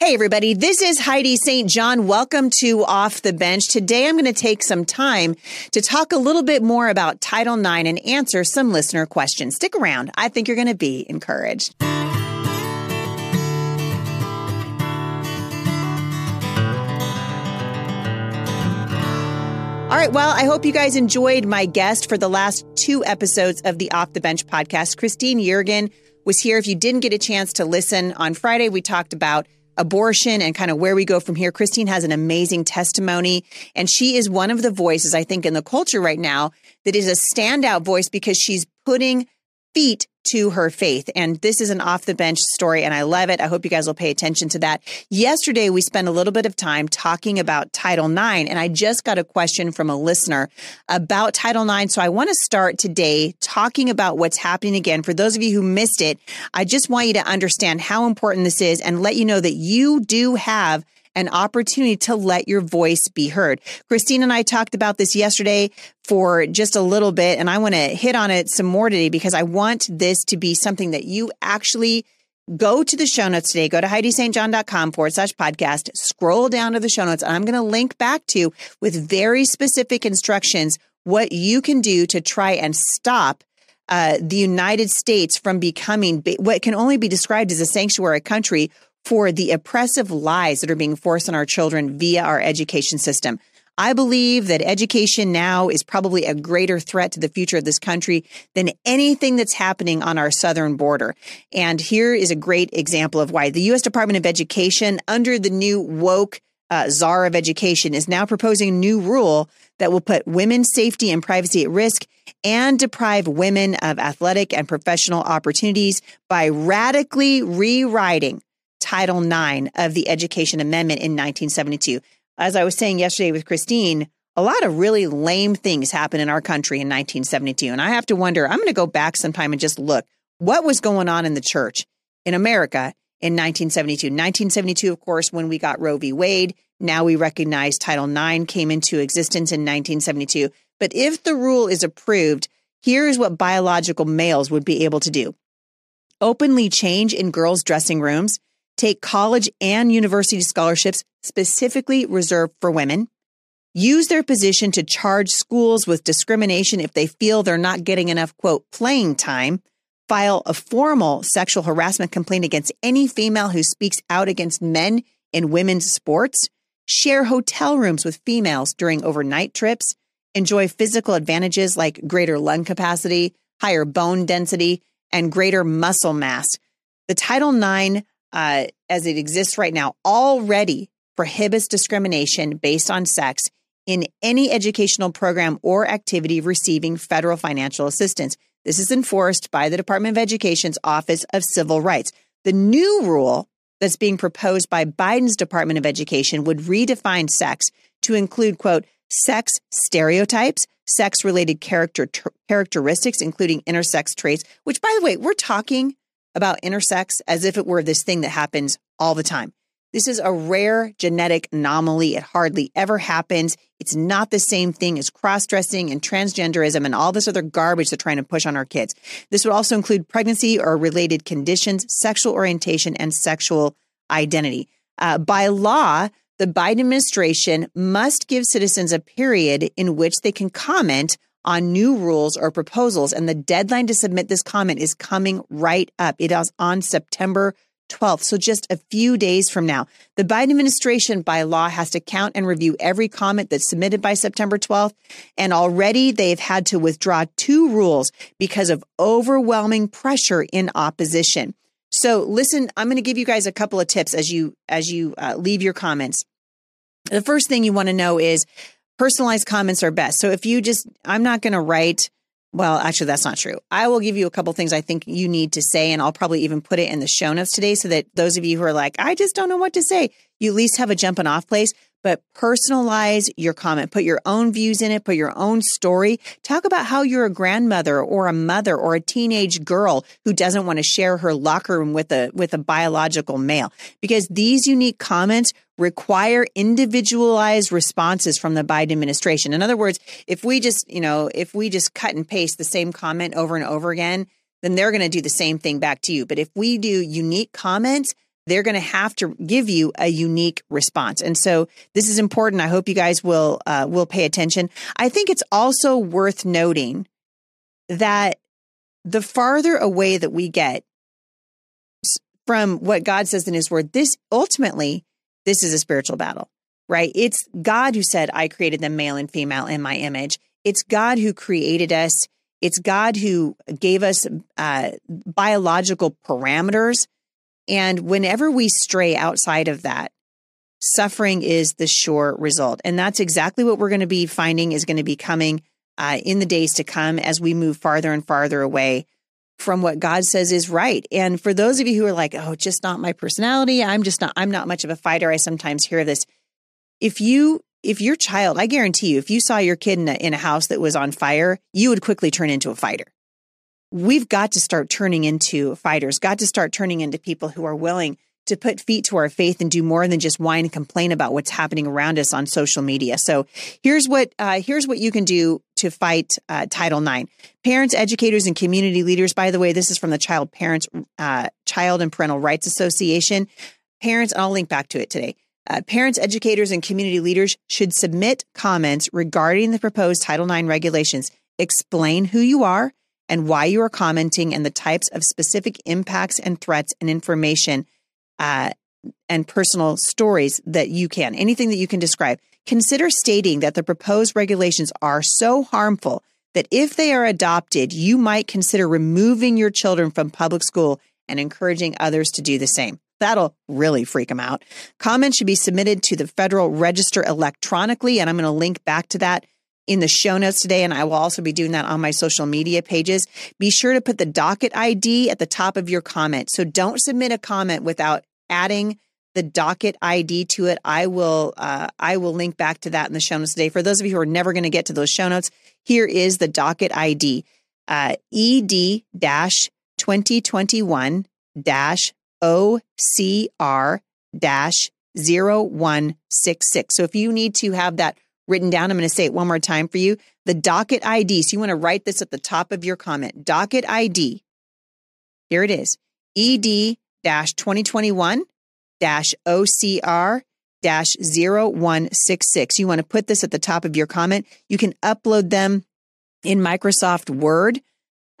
Hey, everybody. This is Heidi St. John. Welcome to Off the Bench. Today, I'm going to take some time to talk a little bit more about Title IX and answer some listener questions. Stick around. I think you're going to be encouraged. All right. Well, I hope you guys enjoyed my guest for the last two episodes of the Off the Bench podcast. Christine Yeargin was here. If you didn't get a chance to listen on Friday, we talked about abortion and kind of where we go from here. Christine has an amazing testimony and she is one of the voices I think in the culture right now that is a standout voice because she's putting feet to her faith. And this is an off the bench story, and I love it. I hope you guys will pay attention to that. Yesterday, we spent a little bit of time talking about Title IX, and I just got a question from a listener about Title IX. So I want to start today talking about what's happening again. For those of you who missed it, I just want you to understand how important this is and let you know that you do have an opportunity to let your voice be heard. Christine and I talked about this yesterday for just a little bit, and I want to hit on it some more today because I want this to be something that you actually go to the show notes today. Go to HeidiSt.John.com forward slash podcast, scroll down to the show notes. And I'm going to link back to with very specific instructions what you can do to try and stop uh, the United States from becoming what can only be described as a sanctuary country for the oppressive lies that are being forced on our children via our education system. I believe that education now is probably a greater threat to the future of this country than anything that's happening on our southern border. And here is a great example of why the U.S. Department of Education, under the new woke uh, czar of education, is now proposing a new rule that will put women's safety and privacy at risk and deprive women of athletic and professional opportunities by radically rewriting Title IX of the Education Amendment in 1972. As I was saying yesterday with Christine, a lot of really lame things happened in our country in 1972. And I have to wonder, I'm going to go back sometime and just look what was going on in the church in America in 1972. 1972, of course, when we got Roe v. Wade. Now we recognize Title IX came into existence in 1972. But if the rule is approved, here's what biological males would be able to do openly change in girls' dressing rooms, take college and university scholarships specifically reserved for women, use their position to charge schools with discrimination if they feel they're not getting enough, quote, playing time, file a formal sexual harassment complaint against any female who speaks out against men in women's sports, share hotel rooms with females during overnight trips, enjoy physical advantages like greater lung capacity, higher bone density, and greater muscle mass. The Title IX uh, as it exists right now already prohibits discrimination based on sex in any educational program or activity receiving federal financial assistance. This is enforced by the Department of Education's Office of Civil Rights. The new rule that's being proposed by Biden's Department of Education would redefine sex to include, quote, sex stereotypes, sex related character characteristics, including intersex traits, which, by the way, we're talking about intersex as if it were this thing that happens all the time. This is a rare genetic anomaly. It hardly ever happens. It's not the same thing as cross dressing and transgenderism and all this other garbage they're trying to push on our kids. This would also include pregnancy or related conditions, sexual orientation, and sexual identity. Uh, by law, the Biden administration must give citizens a period in which they can comment on new rules or proposals. And the deadline to submit this comment is coming right up. It is on September 12th. So just a few days from now. The Biden administration by law has to count and review every comment that's submitted by September 12th. And already they've had to withdraw two rules because of overwhelming pressure in opposition. So listen, I'm going to give you guys a couple of tips as you, as you uh, leave your comments. The first thing you want to know is personalized comments are best. So if you just, I'm not going to write, well, actually, that's not true. I will give you a couple things I think you need to say, and I'll probably even put it in the show notes today so that those of you who are like, I just don't know what to say, you at least have a jumping off place but personalize your comment. Put your own views in it, put your own story. Talk about how you're a grandmother or a mother or a teenage girl who doesn't want to share her locker room with a with a biological male. Because these unique comments require individualized responses from the Biden administration. In other words, if we just, you know, if we just cut and paste the same comment over and over again, then they're going to do the same thing back to you. But if we do unique comments, they're going to have to give you a unique response. And so this is important. I hope you guys will uh, will pay attention. I think it's also worth noting that the farther away that we get from what God says in his word, this ultimately this is a spiritual battle, right? It's God who said, "I created them male and female in my image." It's God who created us. It's God who gave us uh, biological parameters and whenever we stray outside of that, suffering is the sure result. And that's exactly what we're going to be finding is going to be coming uh, in the days to come as we move farther and farther away from what God says is right. And for those of you who are like, oh, just not my personality, I'm just not, I'm not much of a fighter. I sometimes hear this. If you, if your child, I guarantee you, if you saw your kid in a, in a house that was on fire, you would quickly turn into a fighter we've got to start turning into fighters, got to start turning into people who are willing to put feet to our faith and do more than just whine and complain about what's happening around us on social media. So here's what uh, here's what you can do to fight uh, Title IX. Parents, educators, and community leaders. By the way, this is from the Child Parents uh, Child and Parental Rights Association. Parents, I'll link back to it today. Uh, parents, educators, and community leaders should submit comments regarding the proposed Title IX regulations. Explain who you are and why you are commenting and the types of specific impacts and threats and information uh, and personal stories that you can, anything that you can describe. Consider stating that the proposed regulations are so harmful that if they are adopted, you might consider removing your children from public school and encouraging others to do the same. That'll really freak them out. Comments should be submitted to the Federal Register electronically, and I'm going to link back to that in the show notes today, and I will also be doing that on my social media pages. Be sure to put the docket ID at the top of your comment. So don't submit a comment without adding the docket ID to it. I will uh, I will link back to that in the show notes today. For those of you who are never going to get to those show notes, here is the docket ID uh, ED dash 2021 dash OCR dash 0166. So if you need to have that written down. I'm going to say it one more time for you. The docket ID. So you want to write this at the top of your comment. Docket ID. Here it is. ED 2021 OCR 0166. You want to put this at the top of your comment. You can upload them in Microsoft Word.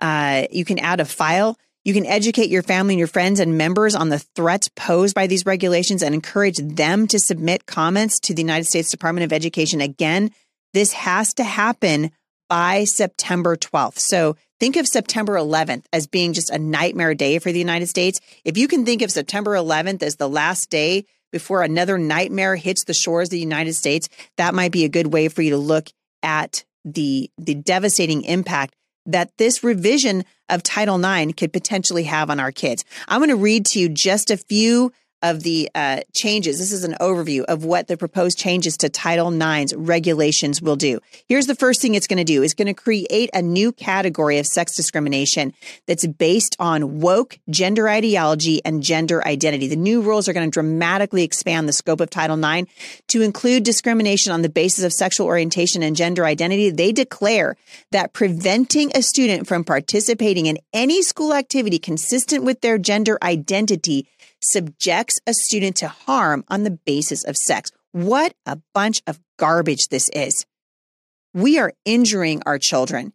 Uh, you can add a file. You can educate your family and your friends and members on the threats posed by these regulations and encourage them to submit comments to the United States Department of Education. Again, this has to happen by September 12th. So think of September 11th as being just a nightmare day for the United States. If you can think of September 11th as the last day before another nightmare hits the shores of the United States, that might be a good way for you to look at the the devastating impact that this revision of Title IX could potentially have on our kids. I'm going to read to you just a few of the uh, changes. This is an overview of what the proposed changes to Title IX's regulations will do. Here's the first thing it's going to do. It's going to create a new category of sex discrimination that's based on woke gender ideology and gender identity. The new rules are going to dramatically expand the scope of Title IX to include discrimination on the basis of sexual orientation and gender identity. They declare that preventing a student from participating in any school activity consistent with their gender identity subjects a student to harm on the basis of sex. What a bunch of garbage this is. We are injuring our children.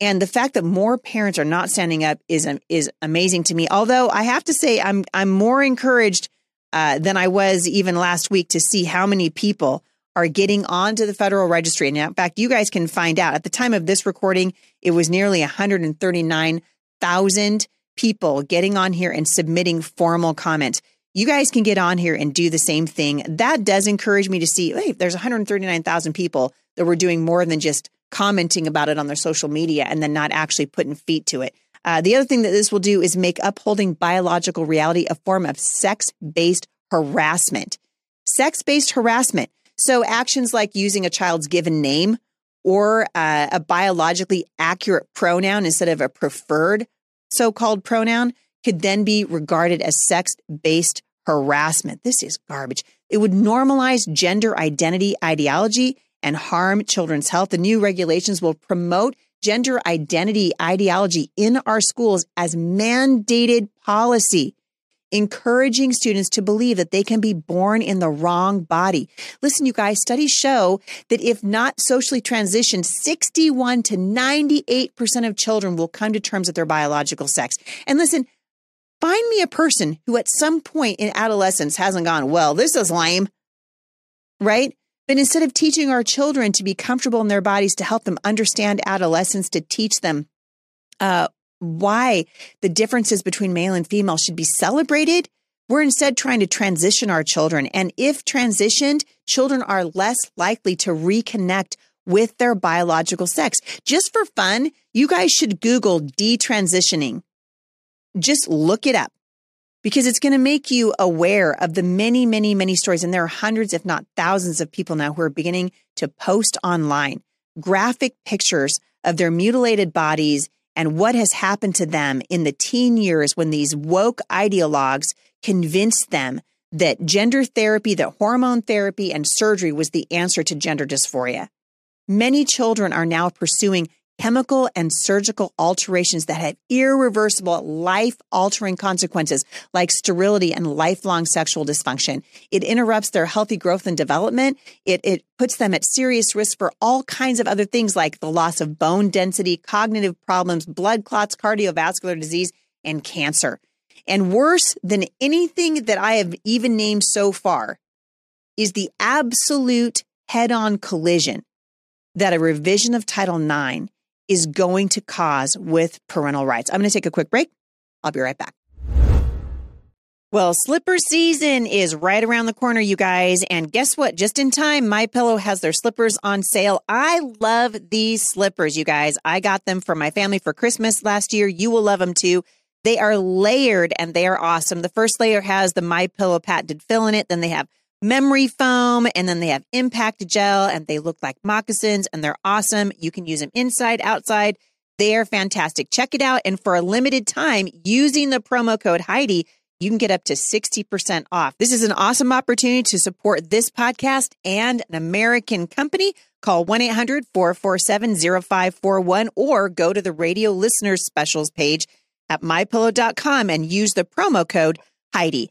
And the fact that more parents are not standing up is is amazing to me. Although I have to say, I'm I'm more encouraged uh, than I was even last week to see how many people are getting onto the federal registry. And in fact, you guys can find out at the time of this recording, it was nearly 139,000 people getting on here and submitting formal comments. You guys can get on here and do the same thing. That does encourage me to see, hey, there's 139,000 people that were doing more than just commenting about it on their social media and then not actually putting feet to it. Uh, the other thing that this will do is make upholding biological reality a form of sex based harassment. Sex based harassment. So actions like using a child's given name or uh, a biologically accurate pronoun instead of a preferred so called pronoun could then be regarded as sex based harassment. This is garbage. It would normalize gender identity ideology and harm children's health. The new regulations will promote gender identity ideology in our schools as mandated policy. Encouraging students to believe that they can be born in the wrong body. Listen, you guys, studies show that if not socially transitioned, 61 to 98% of children will come to terms with their biological sex. And listen, find me a person who at some point in adolescence hasn't gone, well, this is lame, right? But instead of teaching our children to be comfortable in their bodies, to help them understand adolescence, to teach them uh, why the differences between male and female should be celebrated, we're instead trying to transition our children. And if transitioned, children are less likely to reconnect with their biological sex. Just for fun, you guys should Google detransitioning. Just look it up because it's going to make you aware of the many, many, many stories. And there are hundreds, if not thousands of people now who are beginning to post online graphic pictures of their mutilated bodies and what has happened to them in the teen years when these woke ideologues convinced them that gender therapy, that hormone therapy and surgery was the answer to gender dysphoria. Many children are now pursuing chemical and surgical alterations that have irreversible, life altering consequences like sterility and lifelong sexual dysfunction. It interrupts their healthy growth and development. It, it puts them at serious risk for all kinds of other things like the loss of bone density, cognitive problems, blood clots, cardiovascular disease, and cancer. And worse than anything that I have even named so far is the absolute head on collision that a revision of Title IX is going to cause with parental rights. I'm going to take a quick break. I'll be right back. Well, slipper season is right around the corner, you guys. And guess what? Just in time, My Pillow has their slippers on sale. I love these slippers, you guys. I got them for my family for Christmas last year. You will love them too. They are layered and they are awesome. The first layer has the My Pillow patented fill in it. Then they have memory foam and then they have impact gel and they look like moccasins and they're awesome. You can use them inside, outside. They are fantastic. Check it out. And for a limited time, using the promo code Heidi, you can get up to 60% off. This is an awesome opportunity to support this podcast and an American company. Call 1 800 447 0541 or go to the radio listeners specials page at mypillow.com and use the promo code Heidi.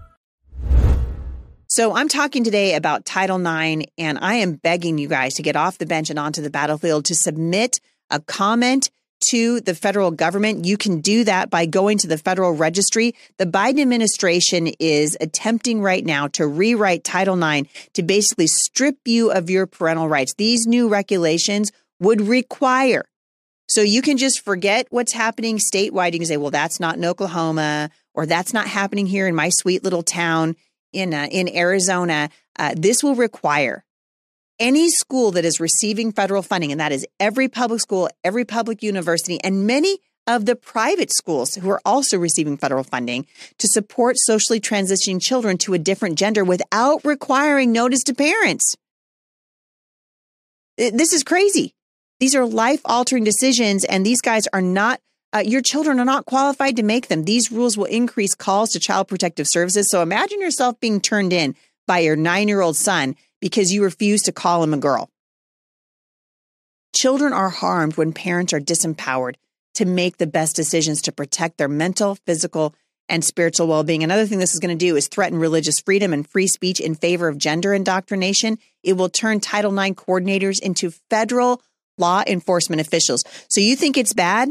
So I'm talking today about Title IX, and I am begging you guys to get off the bench and onto the battlefield to submit a comment to the federal government. You can do that by going to the federal registry. The Biden administration is attempting right now to rewrite Title IX to basically strip you of your parental rights. These new regulations would require so you can just forget what's happening statewide. You can say, well, that's not in Oklahoma or that's not happening here in my sweet little town in uh, in Arizona, uh, this will require any school that is receiving federal funding, and that is every public school, every public university, and many of the private schools who are also receiving federal funding to support socially transitioning children to a different gender without requiring notice to parents. This is crazy. These are life altering decisions, and these guys are not uh, your children are not qualified to make them. These rules will increase calls to child protective services. So imagine yourself being turned in by your nine year old son because you refuse to call him a girl. Children are harmed when parents are disempowered to make the best decisions to protect their mental, physical, and spiritual well being. Another thing this is going to do is threaten religious freedom and free speech in favor of gender indoctrination. It will turn Title IX coordinators into federal law enforcement officials. So you think it's bad?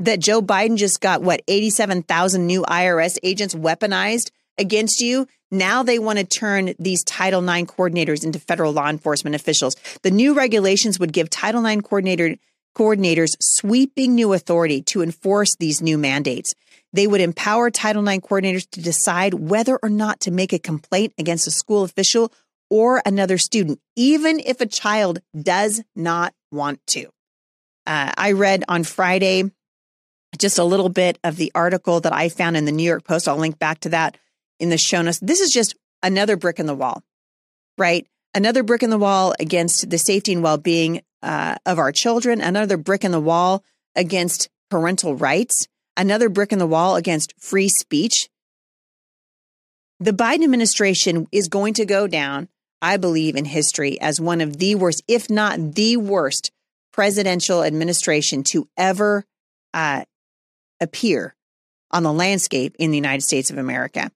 That Joe Biden just got what 87,000 new IRS agents weaponized against you. Now they want to turn these Title IX coordinators into federal law enforcement officials. The new regulations would give Title IX coordinator coordinators sweeping new authority to enforce these new mandates. They would empower Title IX coordinators to decide whether or not to make a complaint against a school official or another student, even if a child does not want to. Uh, I read on Friday just a little bit of the article that I found in the New York Post. I'll link back to that in the show notes. This is just another brick in the wall, right? Another brick in the wall against the safety and well being uh, of our children, another brick in the wall against parental rights, another brick in the wall against free speech. The Biden administration is going to go down, I believe, in history as one of the worst, if not the worst, presidential administration to ever uh, appear on the landscape in the United States of America.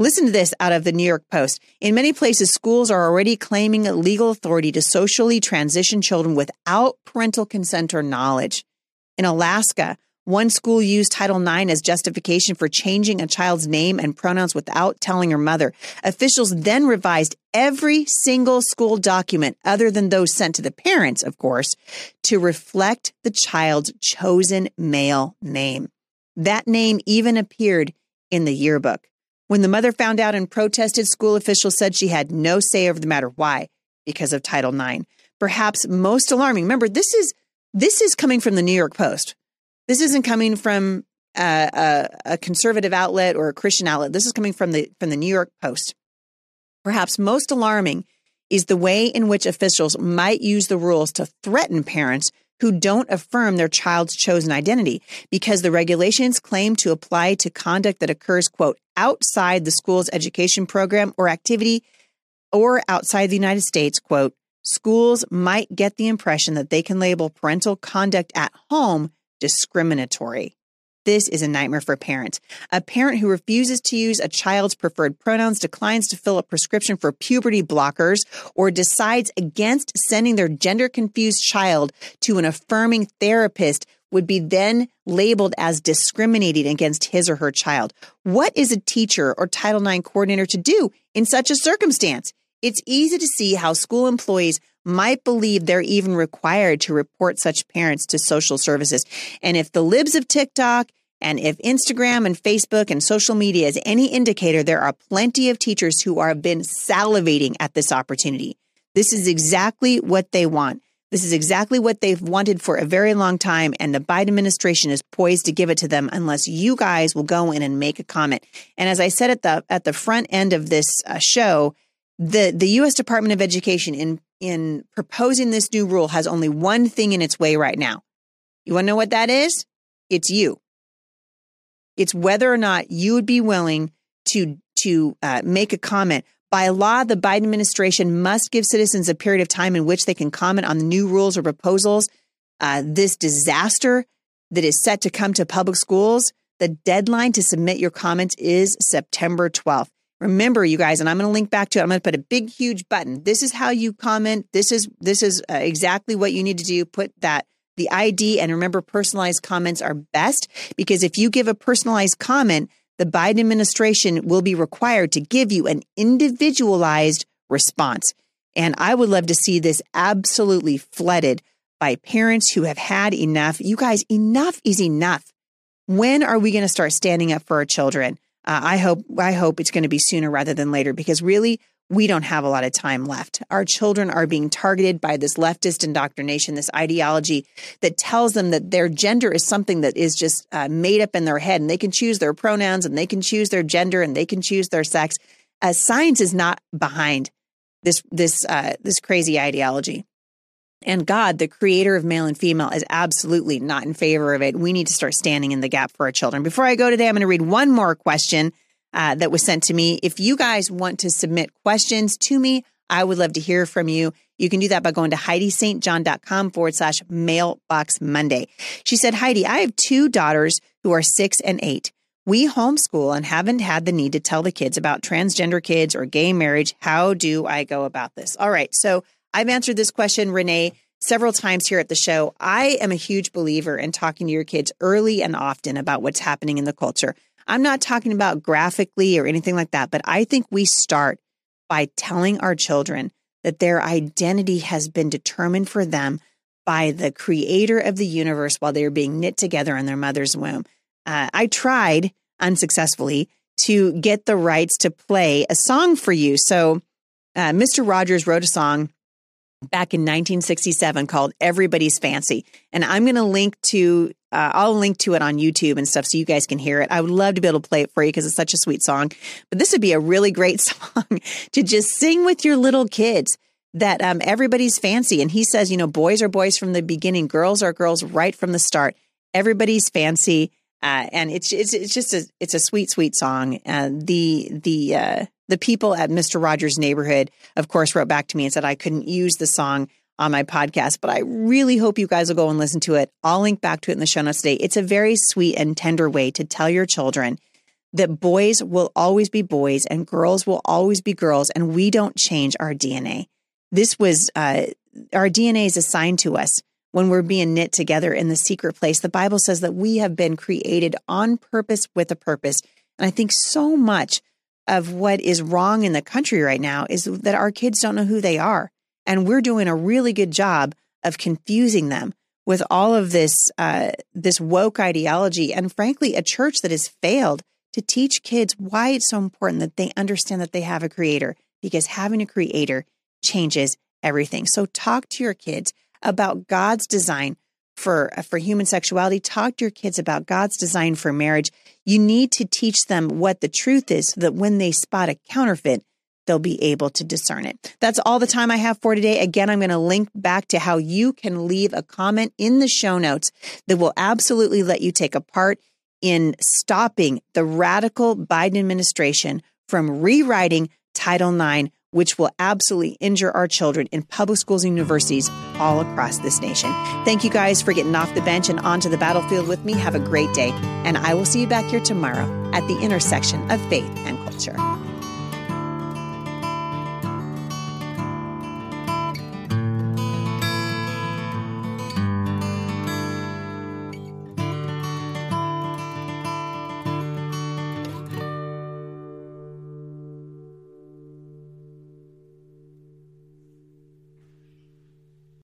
Listen to this out of the New York Post. In many places, schools are already claiming legal authority to socially transition children without parental consent or knowledge. In Alaska, one school used Title IX as justification for changing a child's name and pronouns without telling her mother. Officials then revised every single school document, other than those sent to the parents, of course, to reflect the child's chosen male name. That name even appeared in the yearbook. When the mother found out and protested, school officials said she had no say over the matter. Why? Because of Title IX. Perhaps most alarming. Remember, this is this is coming from the New York Post. This isn't coming from a, a, a conservative outlet or a Christian outlet. This is coming from the from the New York Post. Perhaps most alarming is the way in which officials might use the rules to threaten parents who don't affirm their child's chosen identity because the regulations claim to apply to conduct that occurs, quote, outside the school's education program or activity or outside the United States, quote, schools might get the impression that they can label parental conduct at home discriminatory. This is a nightmare for parents. A parent who refuses to use a child's preferred pronouns, declines to fill a prescription for puberty blockers, or decides against sending their gender confused child to an affirming therapist would be then labeled as discriminating against his or her child. What is a teacher or Title IX coordinator to do in such a circumstance? It's easy to see how school employees might believe they're even required to report such parents to social services. And if the libs of TikTok and if Instagram and Facebook and social media is any indicator, there are plenty of teachers who have been salivating at this opportunity. This is exactly what they want. This is exactly what they've wanted for a very long time, and the Biden administration is poised to give it to them unless you guys will go in and make a comment. And as I said at the at the front end of this uh, show, the the U.S. Department of Education in in proposing this new rule has only one thing in its way right now. You want to know what that is? It's you. It's whether or not you would be willing to to uh, make a comment. By law, the Biden administration must give citizens a period of time in which they can comment on the new rules or proposals. Uh, this disaster that is set to come to public schools, the deadline to submit your comments is September 12th. Remember, you guys, and I'm going to link back to it. I'm going to put a big, huge button. This is how you comment. This is this is uh, exactly what you need to do. Put that the ID and remember personalized comments are best because if you give a personalized comment, the Biden administration will be required to give you an individualized response. And I would love to see this absolutely flooded by parents who have had enough. You guys, enough is enough. When are we going to start standing up for our children? Uh, I hope I hope it's going to be sooner rather than later because really we don't have a lot of time left. Our children are being targeted by this leftist indoctrination, this ideology that tells them that their gender is something that is just uh, made up in their head and they can choose their pronouns and they can choose their gender and they can choose their sex. Uh, science is not behind this this uh, this crazy ideology. And God, the creator of male and female, is absolutely not in favor of it. We need to start standing in the gap for our children. Before I go today, I'm going to read one more question uh, that was sent to me. If you guys want to submit questions to me, I would love to hear from you. You can do that by going to HeidiSt.John.com forward slash mailbox Monday. She said, Heidi, I have two daughters who are six and eight. We homeschool and haven't had the need to tell the kids about transgender kids or gay marriage. How do I go about this? All right. So I've answered this question, Renee, several times here at the show. I am a huge believer in talking to your kids early and often about what's happening in the culture. I'm not talking about graphically or anything like that, but I think we start by telling our children that their identity has been determined for them by the creator of the universe while they are being knit together in their mother's womb. Uh, I tried unsuccessfully to get the rights to play a song for you. So, uh, Mr. Rogers wrote a song back in 1967 called Everybody's Fancy. And I'm going to link to uh, I'll link to it on YouTube and stuff so you guys can hear it. I would love to be able to play it for you because it's such a sweet song. But this would be a really great song to just sing with your little kids that um, everybody's fancy. And he says, you know, boys are boys from the beginning, girls are girls right from the start. Everybody's fancy. Uh, and it's, it's, it's just a, it's a sweet, sweet song. And the, the, uh, the people at Mr. Rogers' neighborhood, of course, wrote back to me and said I couldn't use the song on my podcast, but I really hope you guys will go and listen to it. I'll link back to it in the show notes today. It's a very sweet and tender way to tell your children that boys will always be boys and girls will always be girls, and we don't change our DNA. This was uh, our DNA is assigned to us when we're being knit together in the secret place. The Bible says that we have been created on purpose with a purpose. And I think so much of what is wrong in the country right now is that our kids don't know who they are. And we're doing a really good job of confusing them with all of this, uh, this woke ideology. And frankly, a church that has failed to teach kids why it's so important that they understand that they have a creator because having a creator changes everything. So talk to your kids about God's design for uh, for human sexuality. Talk to your kids about God's design for marriage. You need to teach them what the truth is so that when they spot a counterfeit, they'll be able to discern it. That's all the time I have for today. Again, I'm going to link back to how you can leave a comment in the show notes that will absolutely let you take a part in stopping the radical Biden administration from rewriting Title IX which will absolutely injure our children in public schools and universities all across this nation. Thank you guys for getting off the bench and onto the battlefield with me. Have a great day, and I will see you back here tomorrow at the intersection of faith and culture.